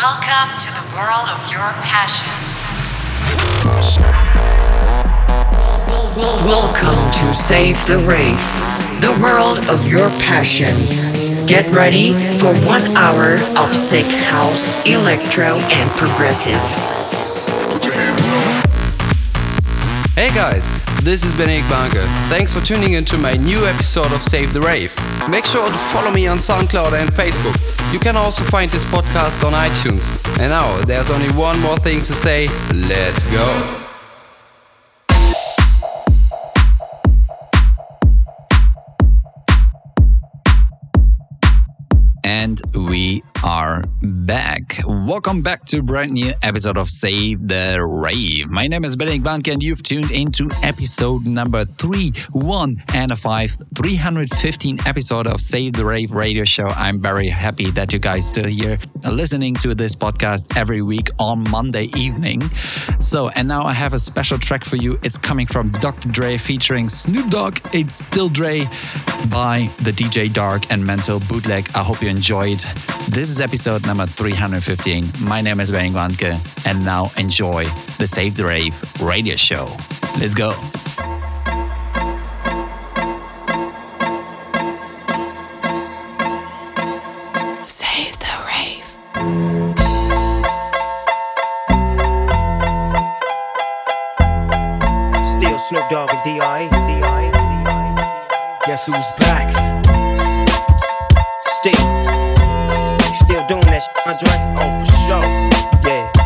Welcome to the world of your passion. Welcome to Save the Rave, the world of your passion. Get ready for one hour of sick house, electro, and progressive. Hey guys, this is Benedict Banke. Thanks for tuning into my new episode of Save the Rave. Make sure to follow me on SoundCloud and Facebook. You can also find this podcast on iTunes. And now, there's only one more thing to say let's go. And we are back. Welcome back to a brand new episode of Save the Rave. My name is Benedict Banke and you've tuned into episode number 3, 1 and a 5, 315 episode of Save the Rave radio show. I'm very happy that you guys still here listening to this podcast every week on Monday evening. So, and now I have a special track for you. It's coming from Dr. Dre featuring Snoop Dogg. It's Still Dre by the DJ Dark and Mentol Bootleg. I hope you enjoyed. This is episode number 315. My name is Benny Banke, and now enjoy the Save the Rave radio show. Let's go. Save the Rave. Still Snoop Dogg and D.I. D.I. D.I. Guess who's back? That shit, Andre? Oh, for sure. Yeah.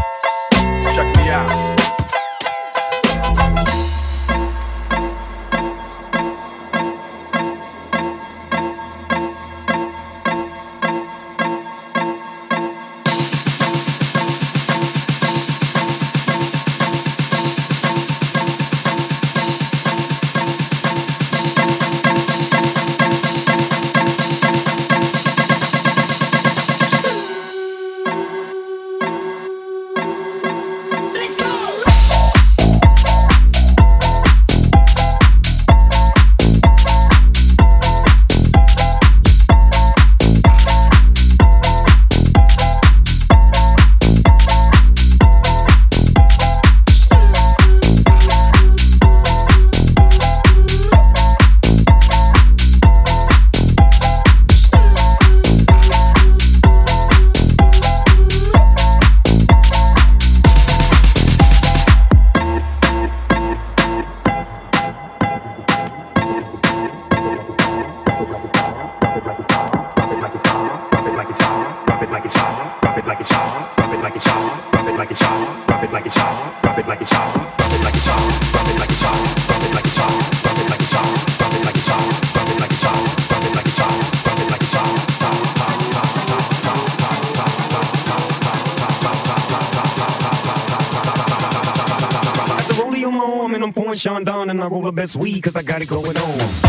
I roll the best weed cause I got it going on.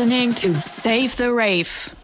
Listening to Save the Rave.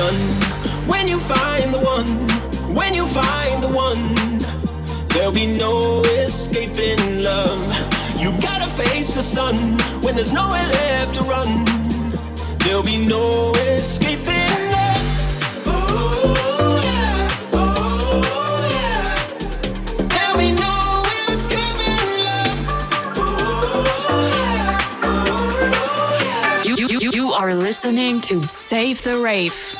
sun. When you find the one, when you find the one, there'll be no escaping love. You gotta face the sun when there's nowhere left to run. There'll be no escaping love. You are listening to Save the Rave.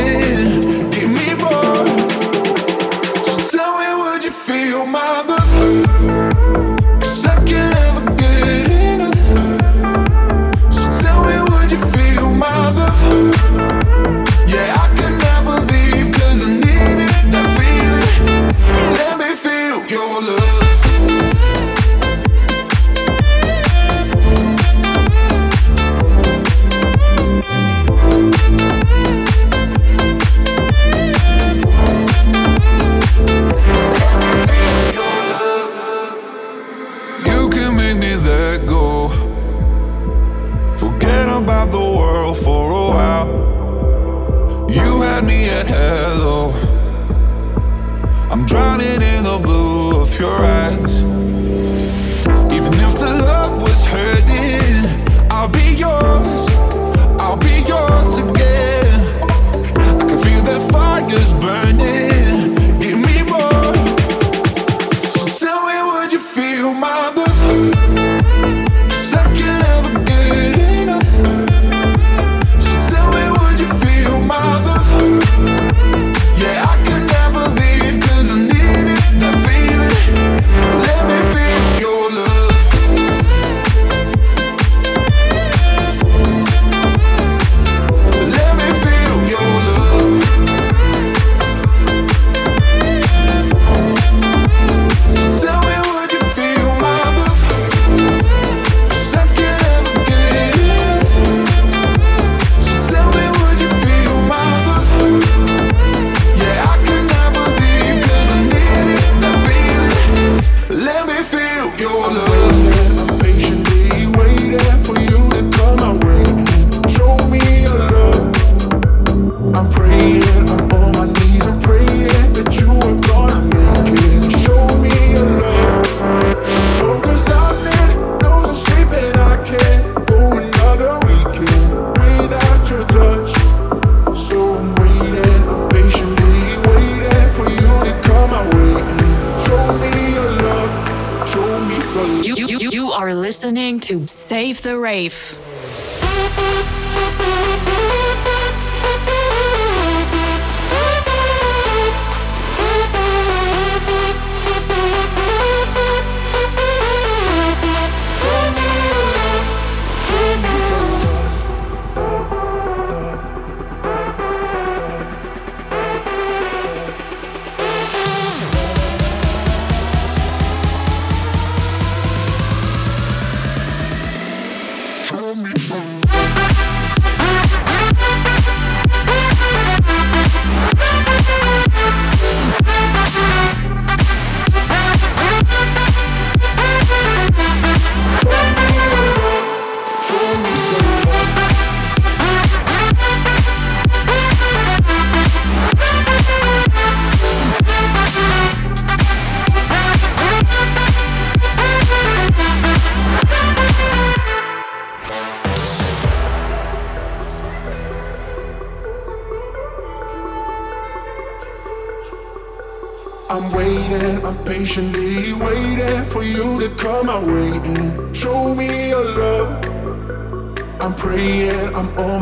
your eyes.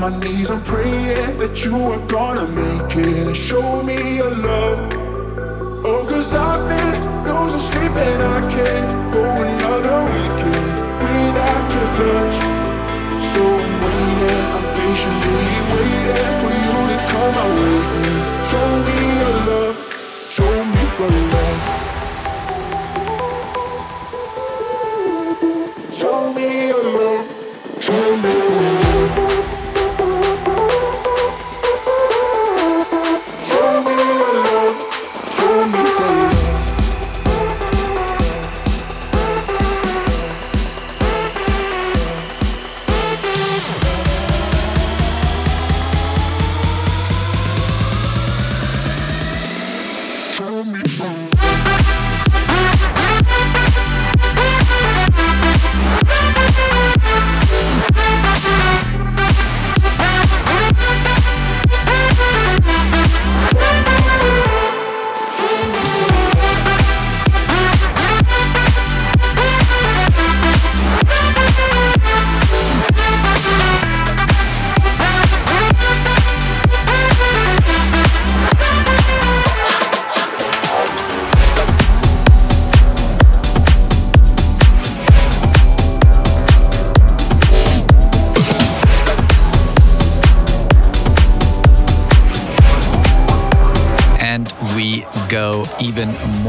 My knees, I'm praying that you are gonna make it and show me your love. Oh, cause I've been losing sleep and I can't go another weekend without your touch. So I'm waiting, I'm patiently waiting for you to come my way and show me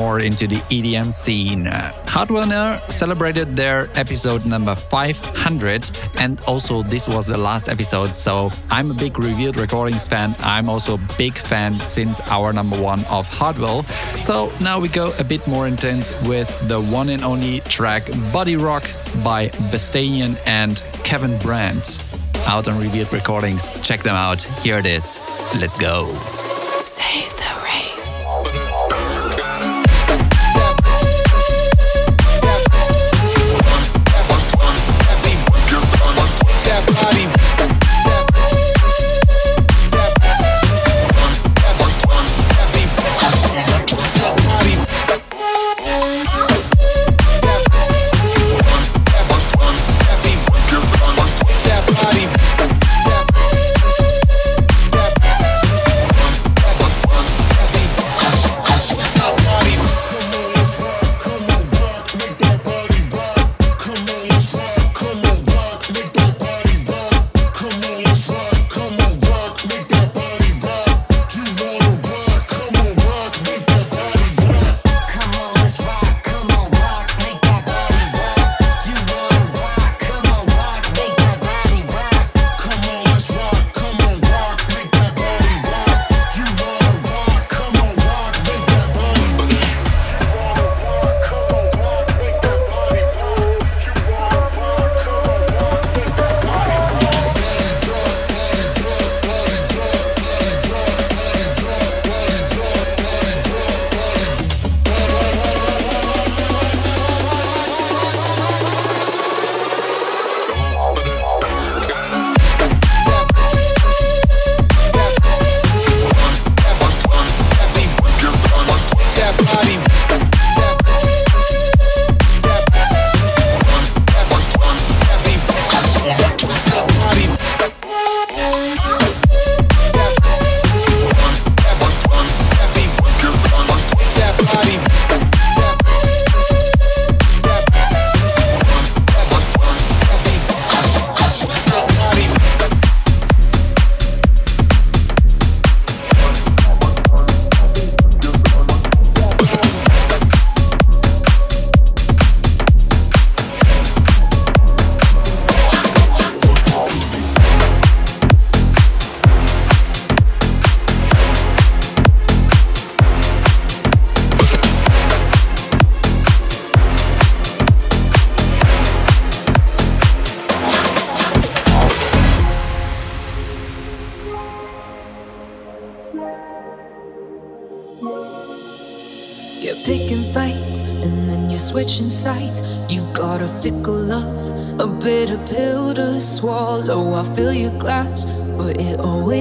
more into the EDM scene. Hardwell celebrated their episode number 500, and also this was the last episode. So I'm a big Revealed Recordings fan. I'm also a big fan since our number one of Hardwell. So now we go a bit more intense with the one and only track Body Rock by Bastanian and Kevin Brandt. Out on Revealed Recordings. Check them out. Here it is. Let's go.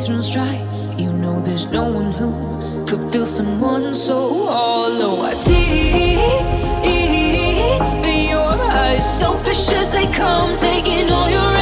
dry. You know there's no one who could feel someone so hollow. I see that your eyes, selfish as they come, taking all your.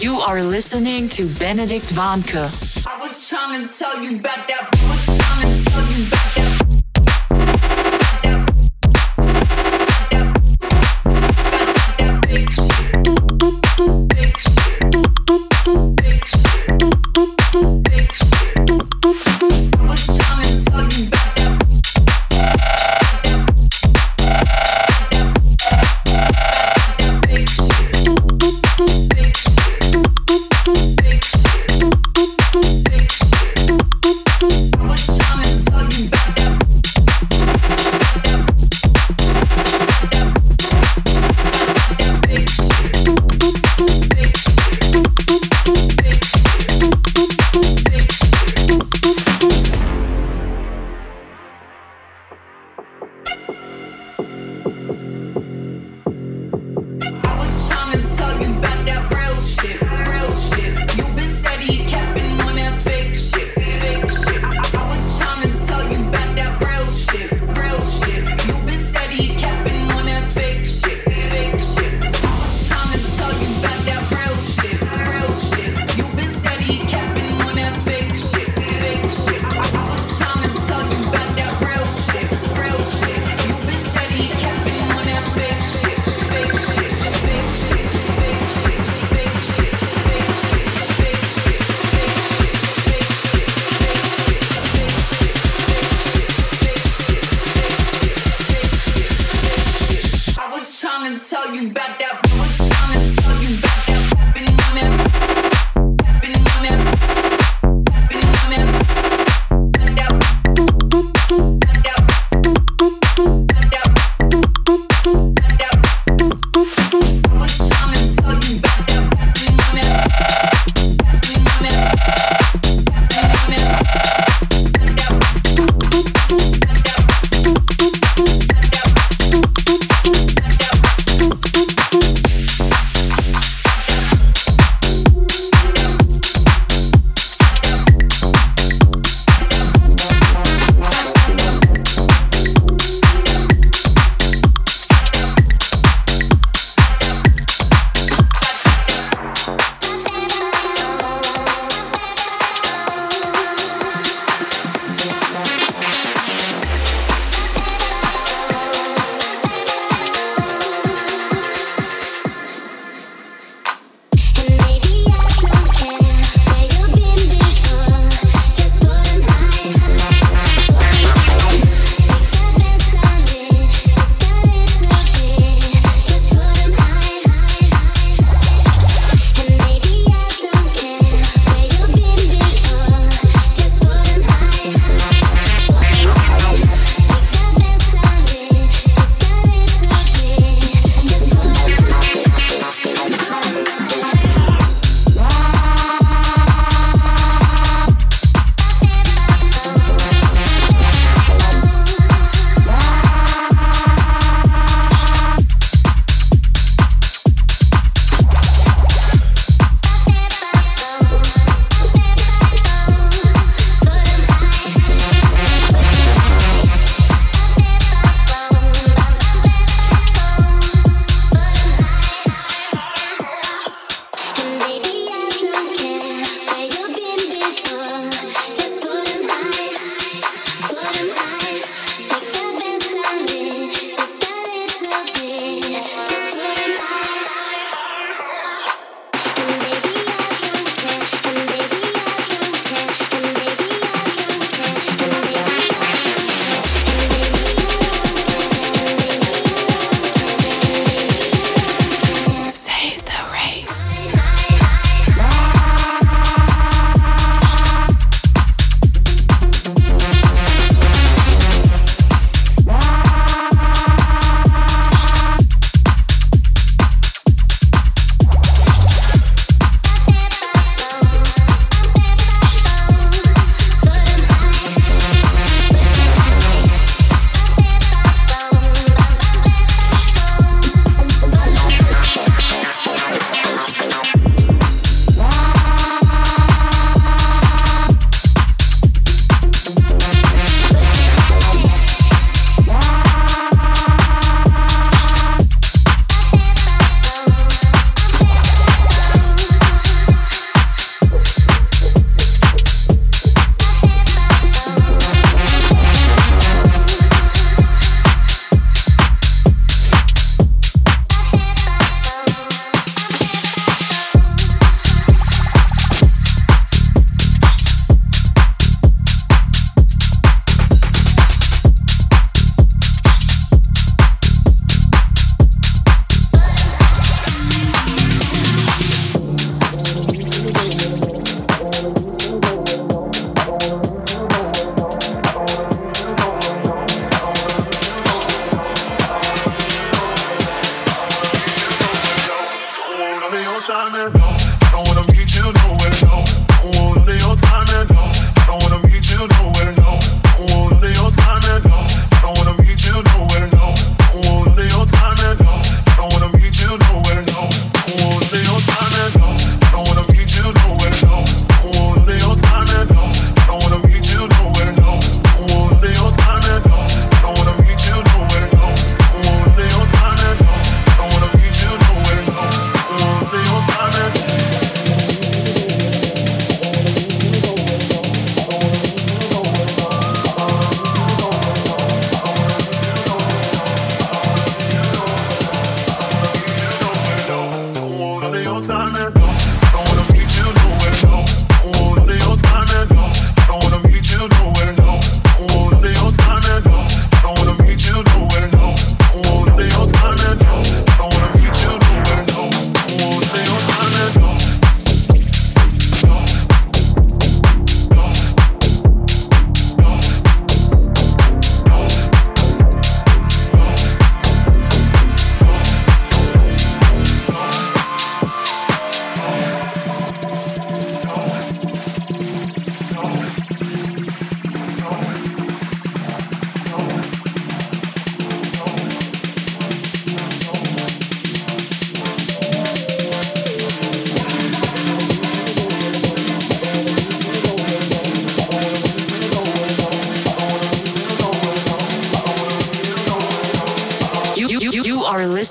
You, you are listening to Benedict Vanke. I was trying to tell you about that. I was trying to tell you about that.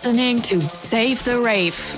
Listening to Save the Rave.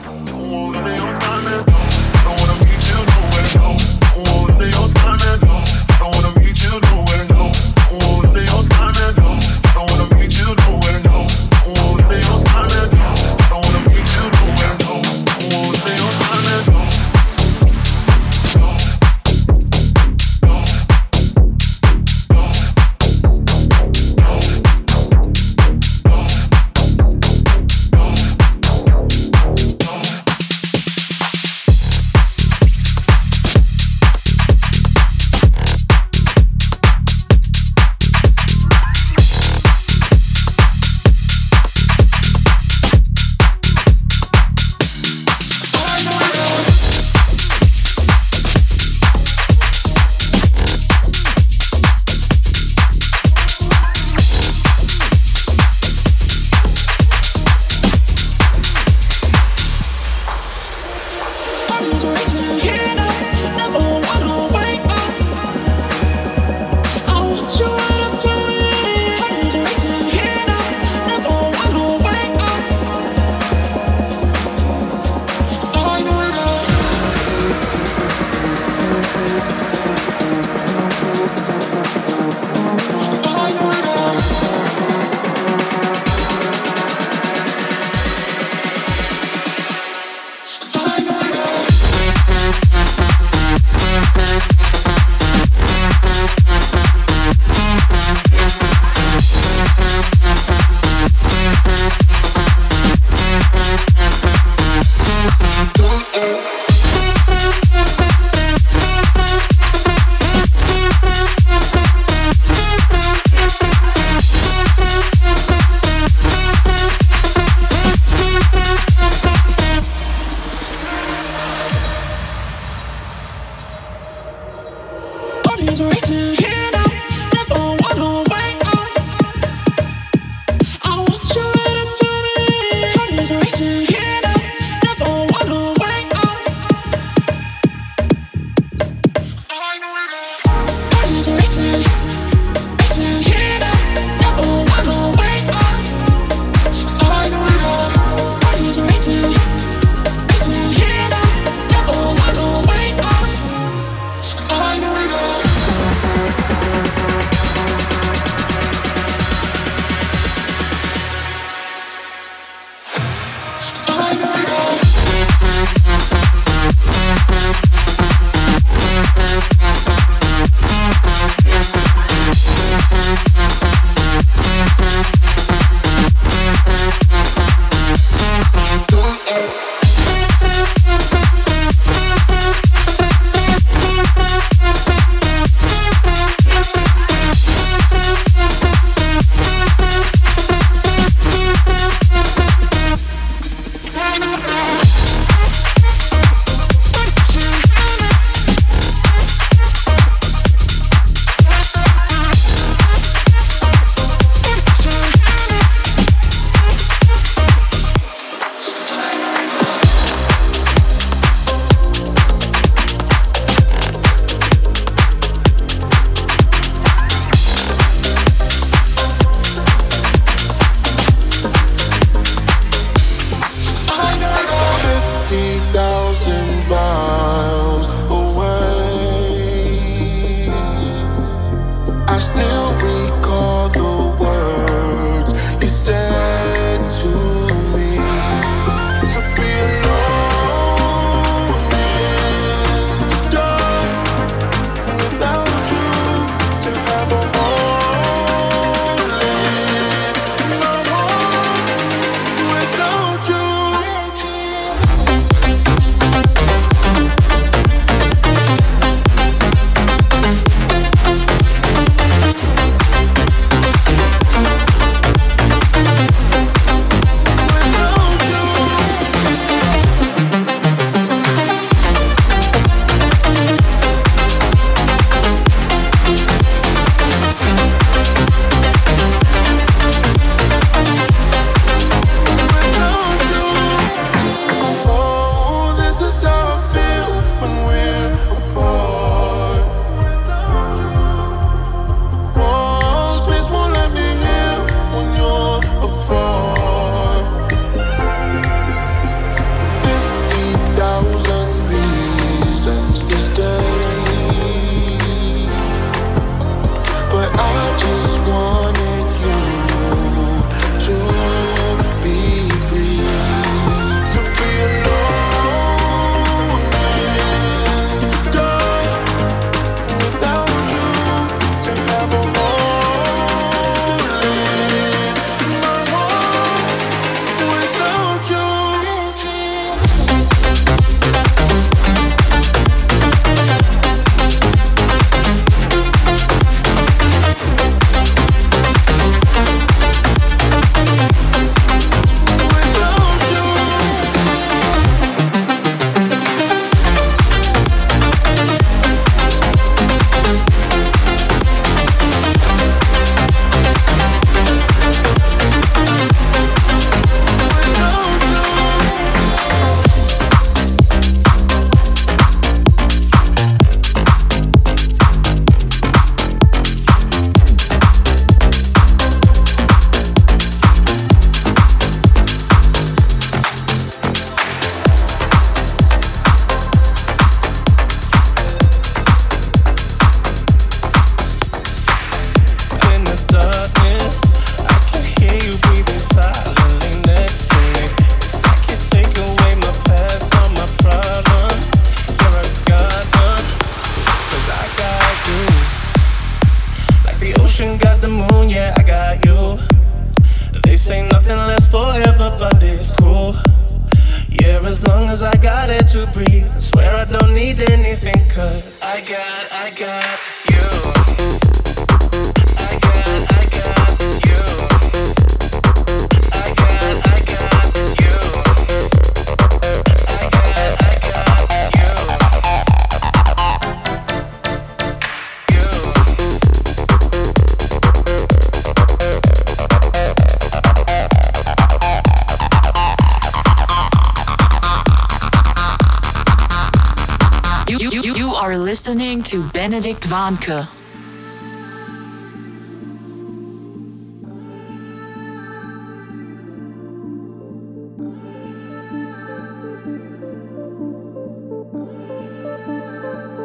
Listening to Benedict Vanke.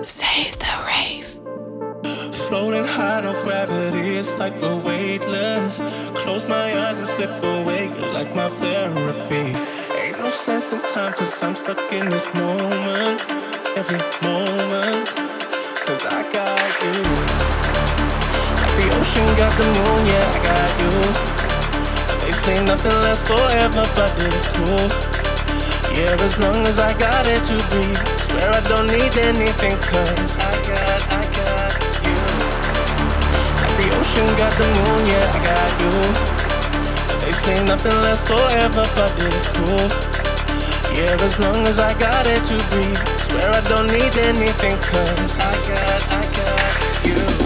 Save the rave. Floating high, no gravity, it's like we're weightless. Close my eyes and slip away, like my therapy. Ain't no sense in time, cause I'm stuck in this moment. Nothing lasts forever, but it's cool. Yeah, as long as I got it to breathe. Swear I don't need anything, cause I got, I got you. Like the ocean got the moon, yeah, I got you. They say nothing lasts forever, but it's cool. Yeah, as long as I got it to breathe. Swear I don't need anything, cause I got, I got you.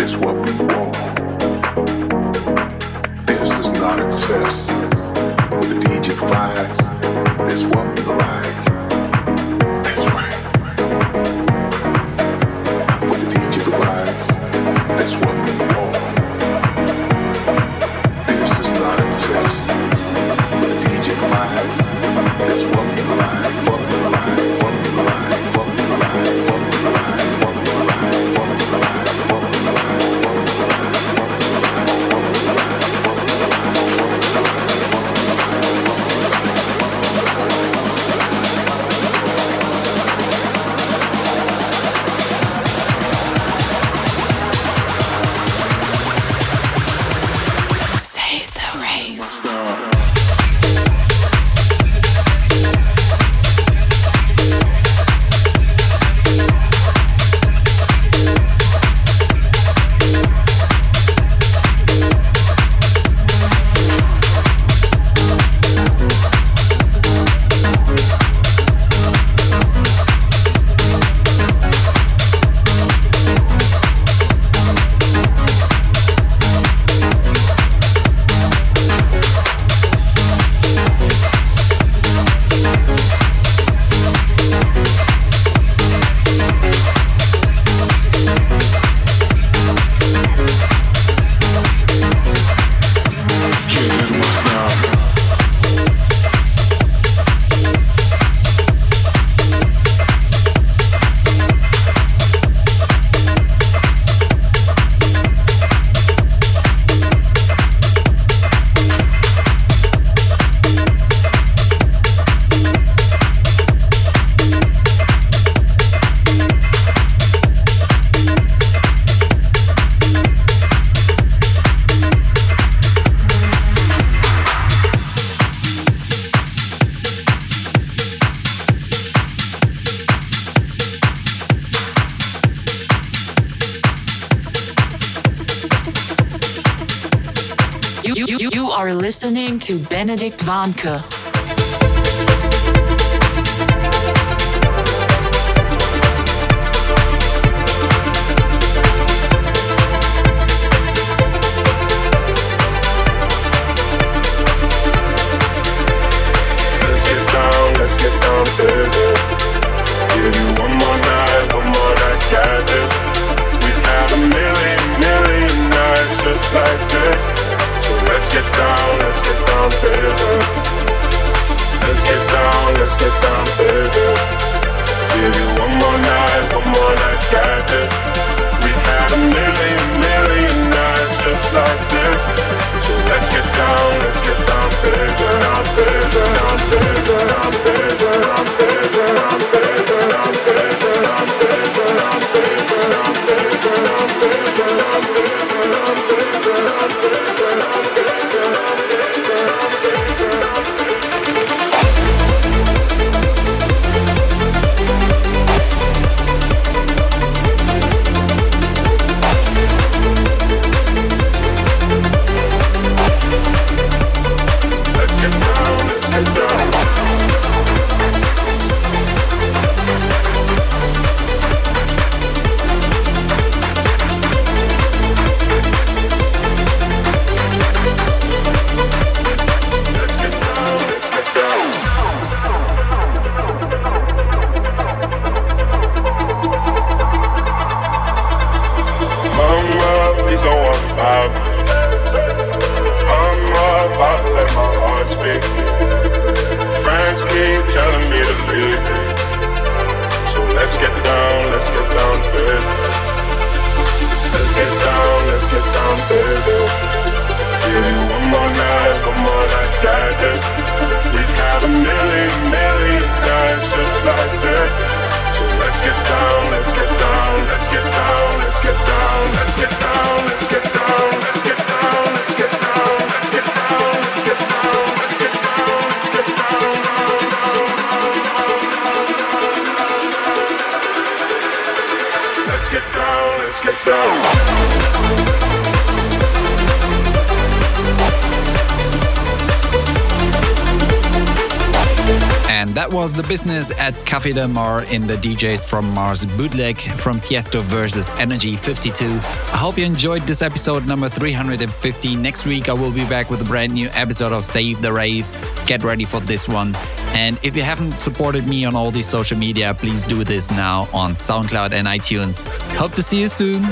It's what we want. This is not a test. The DJ provides. It's what we like. Listening to Benedict Vanke. Get down. Give you one more night, one more night, this. We've had a million, million nights just like this. So let's get down, let's get business at Café Del Mar in the DJs from Mars bootleg from Tiesto versus Energy 52. I hope you enjoyed this episode number 350. Next week I will be back with a brand new episode of Save the Rave. Get ready for this one. And if you haven't supported me on all these social media, please do this now on SoundCloud and iTunes. Hope to see you soon.